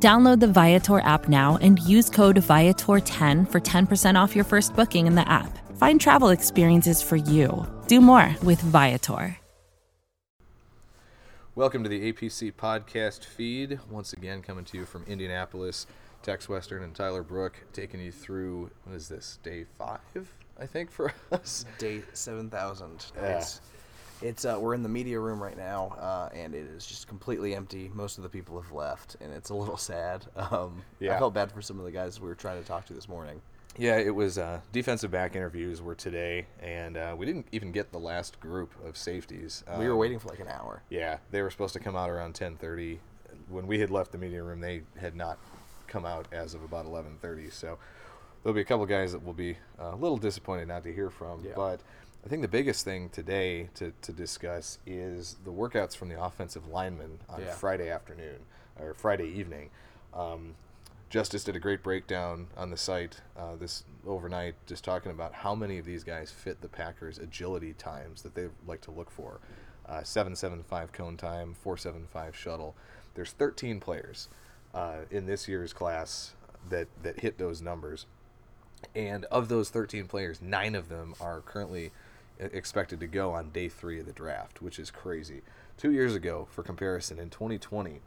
Download the Viator app now and use code Viator10 for 10% off your first booking in the app. Find travel experiences for you. Do more with Viator. Welcome to the APC podcast feed. Once again, coming to you from Indianapolis, Tex Western, and Tyler Brooke, taking you through what is this day five? I think for us. Day seven thousand. Yeah. It's, it's uh, we're in the media room right now, uh, and it is just completely empty. Most of the people have left, and it's a little sad. Um, Yeah. I felt bad for some of the guys we were trying to talk to this morning. Yeah, it was uh, defensive back interviews were today, and uh, we didn't even get the last group of safeties. we were Um, waiting for like an hour. Yeah, they were supposed to come out around 10:30. When we had left the media room, they had not come out as of about 11:30. So there'll be a couple guys that will be uh, a little disappointed not to hear from. Yeah. But I think the biggest thing today to, to discuss is the workouts from the offensive linemen on Yeah. Friday afternoon or Friday evening. Um, Justis did a great breakdown on the site uh, this overnight, just talking about how many of these guys fit the Packers' agility times that they like to look for. Uh, 775 cone time, 475 shuttle. There's 13 players uh, in this year's class that, that hit those numbers. And of those 13 players, nine of them are currently expected to go on day three of the draft, which is crazy. Two years ago, for comparison, in 2020,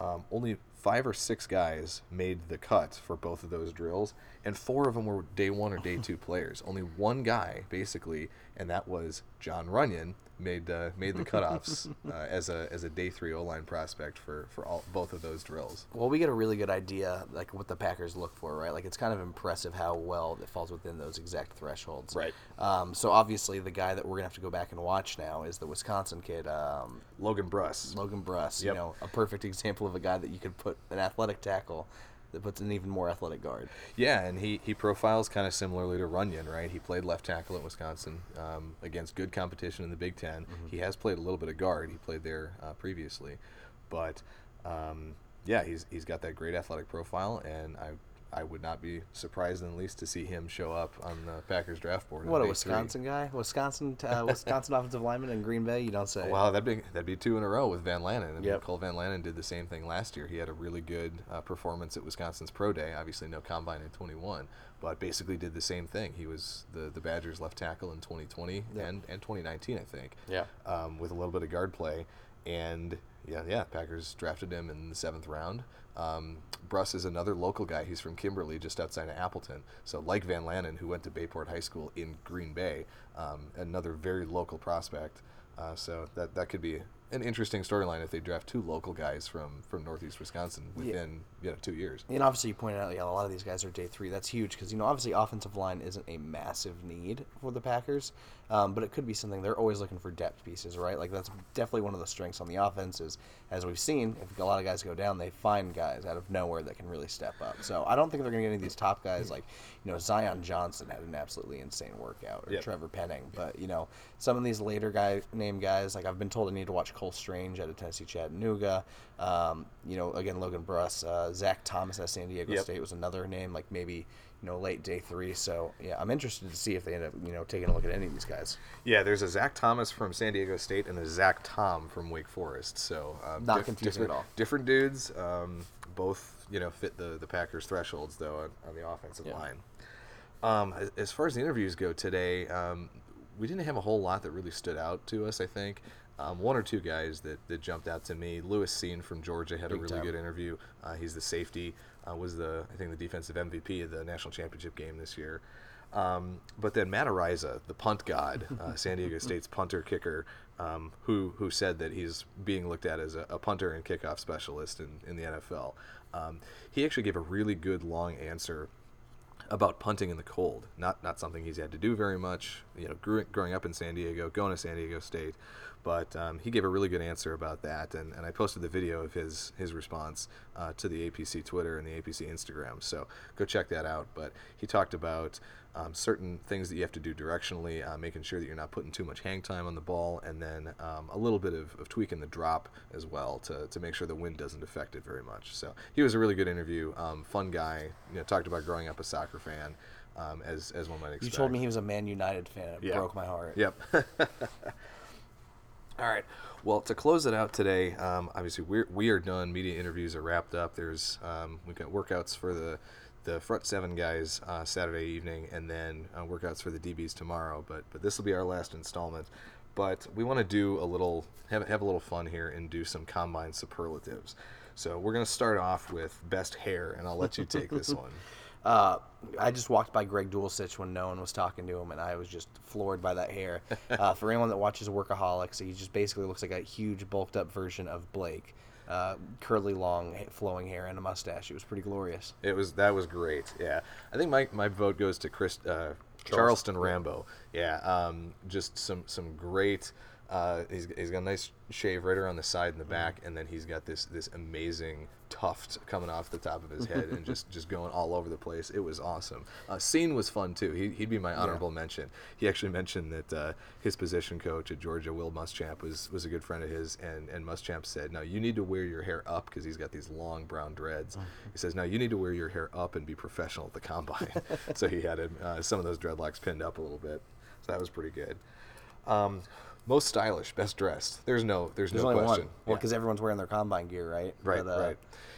um, only five or six guys made the cut for both of those drills, and four of them were day one or day two players. Only one guy, basically, and that was Jon Runyan, made uh, made the cutoffs uh, as a as a day three O line prospect for for all both of those drills. Well, we get a really good idea, like what the Packers look for, right? Like it's kind of impressive how well it falls within those exact thresholds. Right. Um, so obviously, the guy that we're gonna have to go back and watch now is the Wisconsin kid, um, Logan Bruss. Logan Bruss. Yep. You know, a perfect example of a guy that you could put an athletic tackle that puts an even more athletic guard. Yeah, and he, he profiles kind of similarly to Runyan, right? He played left tackle at Wisconsin um, against good competition in the Big 10 He has played a little bit of guard. He played there uh, previously, but um, yeah, he's he's got that great athletic profile, and I I would not be surprised in the least to see him show up on the Packers draft board. What a day three. Wisconsin guy, Wisconsin, uh, Wisconsin offensive lineman in Green Bay. You don't say. Wow, that'd be that'd be two in a row with Van Lanen. I mean, Yep. Cole Van Lanen did the same thing last year. He had a really good uh, performance at Wisconsin's pro day. Obviously, no combine in 21, but basically did the same thing. He was the the Badgers left tackle in 2020 Yep. and and 2019, I think. Yeah. Um, with a little bit of guard play, and yeah, yeah, Packers drafted him in the seventh round. Um, Bruss is another local guy. He's from Kimberly, just outside of Appleton. So, like Van Lanen, who went to Bayport High School in Green Bay, um, another very local prospect. Uh, so that that could be an interesting storyline if they draft two local guys from from Northeast Wisconsin within you know two years. And obviously, you pointed out, yeah, a lot of these guys are day three. That's huge because you know, obviously, offensive line isn't a massive need for the Packers, um, but it could be something they're always looking for depth pieces, right? Like that's definitely one of the strengths on the offense is, as we've seen, if a lot of guys go down, they find guys out of nowhere that can really step up. So I don't think they're going to get any of these top guys like, you know, Zion Johnson had an absolutely insane workout, or Yep. Trevor Penning, but you know, some of these later guy name guys, like I've been told I need to watch Cole Strange out of Tennessee Chattanooga. Um, you know, again Logan Bruss, uh, Zach Thomas at San Diego Yep. State was another name, like maybe you know late day three. So yeah, I'm interested to see if they end up you know taking a look at any of these guys. Yeah, there's a Zach Thomas from San Diego State and a Zach Tom from Wake Forest. So um, Not confusing different, at all. Different dudes. Um, both you know fit the the Packers thresholds though on, on the offensive Yeah. line. Um, as- far as the interviews go today, um, we didn't have a whole lot that really stood out to us. I think um, one or two guys that, that jumped out to me. Lewis Cine from Georgia had a really time. good interview. Uh, he's the safety. Uh, was the I think the defensive MVP of the national championship game this year. Um, but then Matt Araiza, the punt god, uh, San Diego State's punter kicker, um, who who said that he's being looked at as a, a punter and kickoff specialist in, in the NFL. Um, he actually gave a really good long answer about punting in the cold. Not not something he's had to do very much. You know, grew, growing up in San Diego, going to San Diego State, but um, he gave a really good answer about that, and, and I posted the video of his his response uh, to the APC Twitter and the APC Instagram. So go check that out. But he talked about um, certain things that you have to do directionally, uh, making sure that you're not putting too much hang time on the ball, and then um, a little bit of, of tweaking the drop as well to, to make sure the wind doesn't affect it very much. So he was a really good interview, um, fun guy. You know, talked about growing up a soccer fan, um, as as one might expect. You told me he was a Man United fan. It Yeah. broke my heart. Yep. All right. Well, to close it out today, um, obviously we're we are done. Media interviews are wrapped up. There's um, we've got workouts for the the front seven guys uh, Saturday evening, and then uh, workouts for the DBs tomorrow. But but this will be our last installment. But we want to do a little have have a little fun here and do some combine superlatives. So we're gonna start off with best hair, and I'll let you take this one. Uh, I just walked by Greg Dulcich when no one was talking to him, and I was just floored by that hair. Uh, for anyone that watches Workaholics, he just basically looks like a huge, bulked up version of Blake. Uh, curly, long, flowing hair and a mustache. It was pretty glorious. It was that was great. Yeah, I think my, my vote goes to Chris uh, Charleston Rambo. Yeah, um, just some some great. Uh, he's, he's got a nice shave right around the side and the back, and then he's got this this amazing tuft coming off the top of his head and just, just going all over the place. It was awesome. Uh, Cine was fun too. He, he'd be my honorable mention. He actually mentioned that uh, his position coach at Georgia, Will Muschamp, was was a good friend of his, and and Muschamp said, "No, you need to wear your hair up because he's got these long brown dreads." He says, "No, you need to wear your hair up and be professional at the combine." so he had him, uh, some of those dreadlocks pinned up a little bit. So that was pretty good. Um, most stylish, best dressed. There's no, there's, There's no question. one. Well, Yeah. because everyone's wearing their combine gear, right? Right, But, uh, right.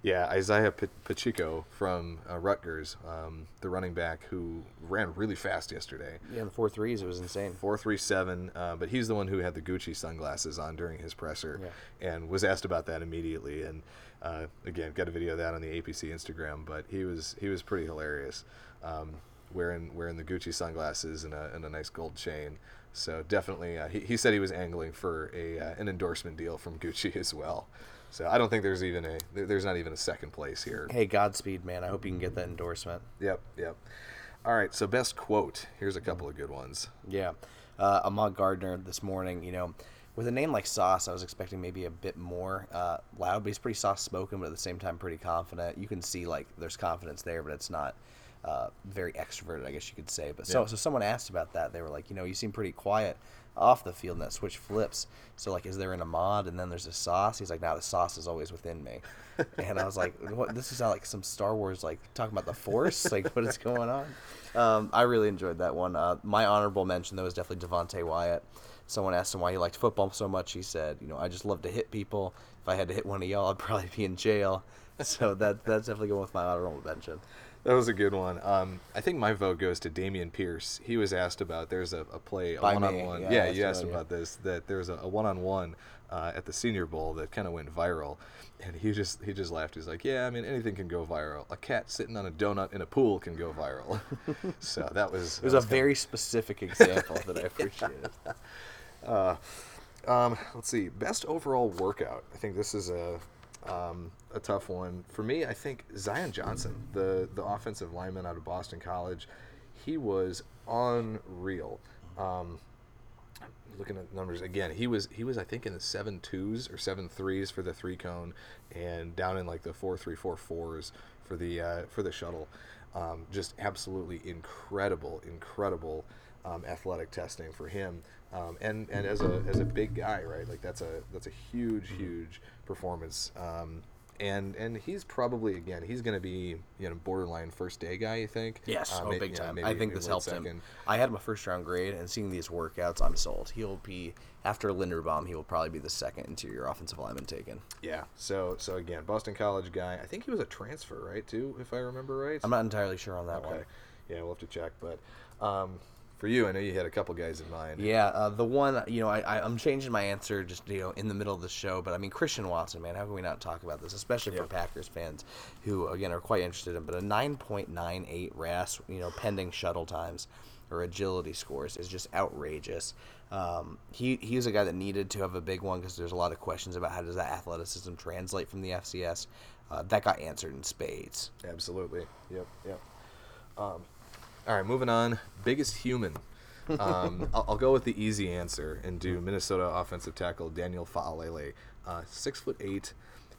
Yeah, Isaiah P- Pacheco from uh, Rutgers, um, the running back who ran really fast yesterday. Yeah, the four threes, it was insane. Four three seven, uh, but he's the one who had the Gucci sunglasses on during his presser, and was asked about that immediately. And uh, again, got a video of that on the APC Instagram. But he was he was pretty hilarious, um, wearing wearing the Gucci sunglasses and a, and a nice gold chain. So definitely, uh, he, he said he was angling for a uh, an endorsement deal from Gucci as well. So I don't think there's even a there's not even a second place here. Hey, Godspeed, man. I hope you can get that endorsement. Yep, yep. All right, so best quote. Here's a couple of good ones. Yeah. Uh, Ahmad Gardner this morning, you know, with a name like Sauce, I was expecting maybe a bit more uh, loud, but he's pretty soft spoken, but at the same time pretty confident. You can see like there's confidence there, but it's not uh, very extroverted, I guess you could say. But so, Yeah. so someone asked about that. They were like, you know, you seem pretty quiet off the field, and that switch flips. So like, is there an Ahmad and then there's a Sauce? He's like, nah, the Sauce is always within me. and I was like, what? This is not like some Star Wars, like talking about the Force, like what is going on? Um, I really enjoyed that one. Uh, my honorable mention though is definitely Devonte Wyatt. Someone asked him why he liked football so much. He said, you know, I just love to hit people. If I had to hit one of y'all, I'd probably be in jail. So that that's definitely going with my honorable mention. That was a good one. Um, I think my vote goes to Dameon Pierce. He was asked about there's a, a play, a one-on-one. yeah, Yeah, you asked yeah. about this. That there's a, a one-on-one uh, at the Senior Bowl that kind of went viral, and he just he just laughed. He's like, "Yeah, I mean anything can go viral. A cat sitting on a donut in a pool can go viral." so that was It was a very specific example that I appreciated. Um, let's see. Best overall workout. I think this is a um, a tough one for me. I think Zion Johnson, the the offensive lineman out of Boston College, he was unreal. Um, looking at numbers again, he was he was I think in the seven twos or seven threes for the three cone, and down in like the four three four fours for the uh, for the shuttle. Um, just absolutely incredible, incredible um, athletic testing for him. Um, and and as a as a big guy, right? Like that's a that's a huge huge performance. Um, and and he's probably again he's going to be you know borderline first day guy. You think? Yes, Uh, oh, may- big know, time. maybe- I think this helped him. I had him a first round grade, and seeing these workouts, I'm sold. He'll be after Linderbaum. He will probably be the second interior offensive lineman taken. Yeah. So so again, Boston College guy. I think he was a transfer, right? Too, if I remember right. I'm not entirely sure on that one. okay. one. Yeah, we'll have to check. But um, for you, I know you had a couple guys in mind. Yeah, uh, the one you know, I, I I'm changing my answer just you know in the middle of the show, but I mean Christian Watson, man, how can we not talk about this, especially for Yeah. Packers fans who again are quite interested in. But a 9.98 RAS, you know, pending shuttle times or agility scores is just outrageous. Um, he he's a guy that needed to have a big one because there's a lot of questions about how does that athleticism translate from the FCS. Uh, that got answered in spades. Absolutely. Yep. Yep. Um, all right, moving on. Biggest human. Um, I'll, I'll go with the easy answer and do Minnesota offensive tackle Daniel Faalele. Uh, six foot eight,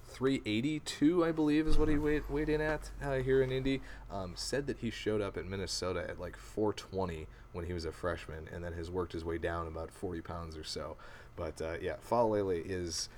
382, I believe, is what he weighed, weighed in at uh, here in Indy. Um, said that he showed up at Minnesota at like 420 when he was a freshman, and then has worked his way down about 40 pounds or so. But uh, yeah, Faalele is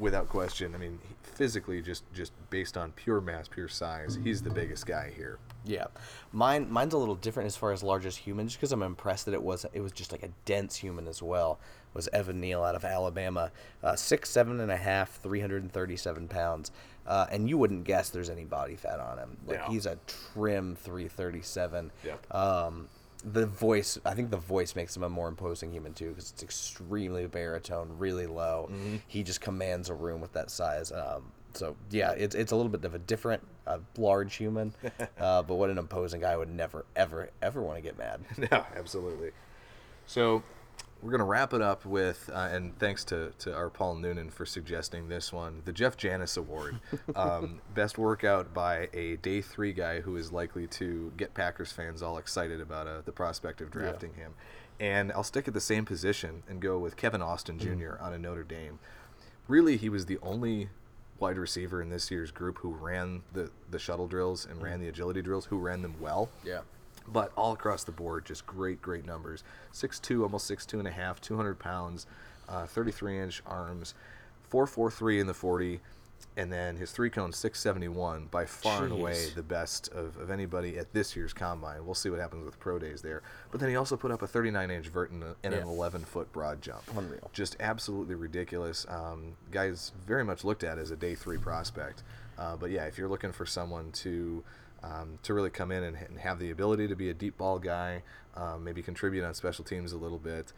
without question. I mean, physically, just just based on pure mass, pure size, he's the biggest guy here. Yeah, mine mine's a little different as far as largest human, just because I'm impressed that it was it was just like a dense human as well. Was Evan Neal out of Alabama, uh, six seven and a half, three hundred and thirty seven pounds, uh, and you wouldn't guess there's any body fat on him. Like No. he's a trim three thirty seven. Yep. Um, the voice, I think the voice makes him a more imposing human too, because it's extremely baritone, really low. He just commands a room with that size. Um, so yeah, it's it's a little bit of a different, uh, large human, uh, but what an imposing guy I would never, ever, ever want to get mad. no, absolutely. So we're gonna wrap it up with, uh, and thanks to, to our Paul Noonan for suggesting this one, the Jeff Janis Award, um, best workout by a day three guy who is likely to get Packers fans all excited about uh, the prospect of drafting him. And I'll stick at the same position and go with Kevin Austin Jr. on a Notre Dame. Really, he was the only wide receiver in this year's group who ran the, the shuttle drills and ran the agility drills, who ran them well Yeah. But all across the board, just great, great numbers. 6'2", almost 6'2 and a half, 200 pounds, uh, 33 inch arms, 4'4'3 in the 40, and then his three cone 671, by far and away Jeez. the best of, of anybody at this year's combine. We'll see what happens with pro days there. But then he also put up a 39 inch vert and, a, and an 11 foot broad jump. Unreal. Just absolutely ridiculous. Um, guys very much looked at as a day three prospect. Uh, but yeah, if you're looking for someone to um, to really come in and, and have the ability to be a deep ball guy, um, maybe contribute on special teams a little bit,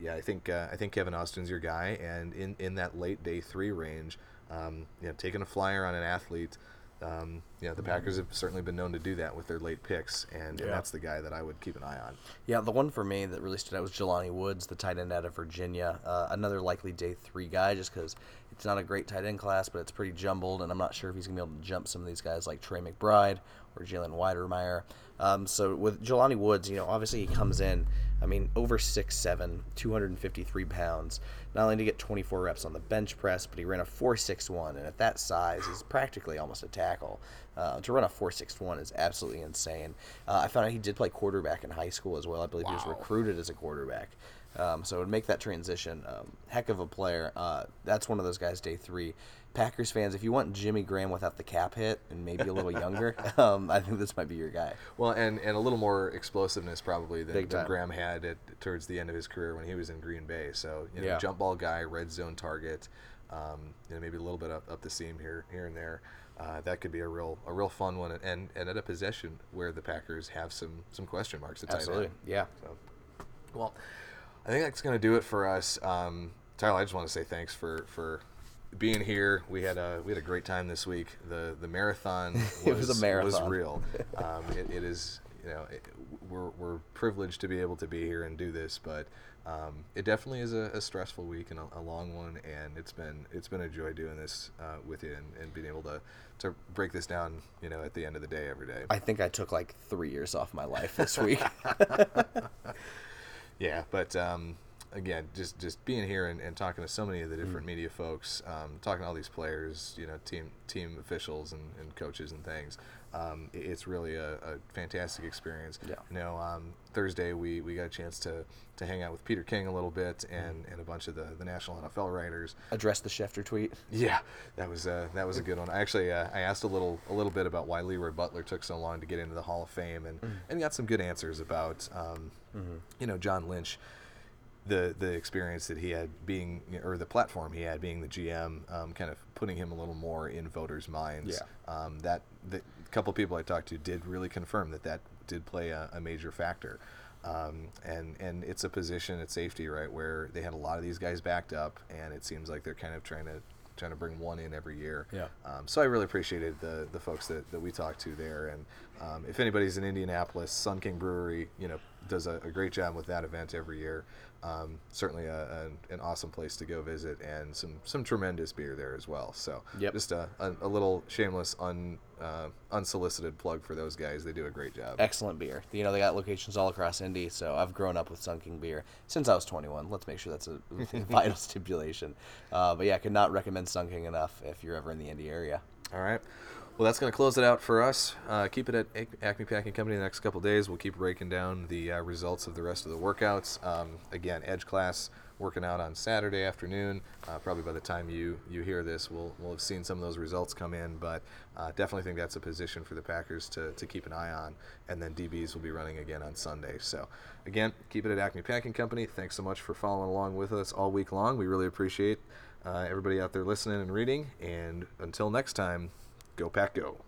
yeah, I think uh, I think Kevin Austin's your guy. And in, in that late day three range, um, you know, taking a flyer on an athlete. Um, you know, the Packers have certainly been known to do that with their late picks, and, and that's the guy that I would keep an eye on. Yeah, the one for me that really stood out was Jelani Woods, the tight end out of Virginia. Uh, another likely day three guy, just because it's not a great tight end class, but it's pretty jumbled, and I'm not sure if he's going to be able to jump some of these guys like Trey McBride or Jalen Wydermyer. Um, so with Jelani Woods, you know, obviously he comes in, I mean, over 6'7", 253 pounds. Not only did he get 24 reps on the bench press, but he ran a 4.61, and at that size, he's practically almost a tackle. Uh, to run a 4.61 is absolutely insane. Uh, I found out he did play quarterback in high school as well. I believe he was recruited as a quarterback. Um, so it would make that transition. Um, heck of a player. Uh, that's one of those guys, day three. Packers fans, if you want Jimmy Graham without the cap hit and maybe a little younger, um, I think this might be your guy. Well, and, and a little more explosiveness probably than, than. Graham had at, towards the end of his career when he was in Green Bay. So, you know, Yeah. jump ball guy, red zone target, um, you know, maybe a little bit up, up the seam here here and there. Uh, that could be a real a real fun one, and and at a possession where the Packers have some some question marks Absolutely. Yeah. So, well, I think that's going to do it for us. Um, Tyler, I just want to say thanks for for being here. We had a we had a great time this week. The the marathon was, It was a marathon was real. Um, it, it is you know it, we're we're privileged to be able to be here and do this, but. Um, it definitely is a, a stressful week and a, a long one, and it's been it's been a joy doing this uh, with you and, and being able to, to break this down, you know, at the end of the day every day. I think I took like three years off my life this week. Yeah, but um, again, just just being here and, and talking to so many of the Mm. different media folks, um, talking to all these players, you know, team team officials and, and coaches and things, um, it's really a, a fantastic experience. Yeah. You know, um, Thursday we, we got a chance to, to hang out with Peter King a little bit and, and a bunch of the, the national NFL writers. Address the Schefter tweet. Yeah, that was uh, that was a good one. I actually uh, I asked a little a little bit about why Leroy Butler took so long to get into the Hall of Fame, and, and got some good answers about um, you know John Lynch, the the experience that he had being or the platform he had being the GM, um, kind of putting him a little more in voters' minds. Um, that the couple people I talked to did really confirm that that did play a, a major factor. Um, and and it's a position at safety right where they had a lot of these guys backed up, and it seems like they're kind of trying to trying to bring one in every year. Yeah. Um, so I really appreciated the the folks that, that we talked to there, and um, if anybody's in Indianapolis, Sun King Brewery, you know, does a, a great job with that event every year. Um, certainly a, an an awesome place to go visit, and some some tremendous beer there as well. So Yep. just a, a, a little shameless un uh, unsolicited plug for those guys. They do a great job. Excellent beer. You know, they got locations all across Indy, so I've grown up with Sun King beer since I was 21. Let's make sure that's a vital stipulation. Uh, but yeah, I could not recommend Sun King enough if you're ever in the Indy area. All right. Well, that's going to close it out for us. Uh, keep it at Acme Packing Company the next couple days. We'll keep breaking down the uh, results of the rest of the workouts. Um, again, Edge class working out on Saturday afternoon. Uh, probably by the time you, you hear this, we'll, we'll have seen some of those results come in. But uh, definitely think that's a position for the Packers to, to keep an eye on. And then DBs will be running again on Sunday. So, again, keep it at Acme Packing Company. Thanks so much for following along with us all week long. We really appreciate uh, everybody out there listening and reading. And until next time, go pack go.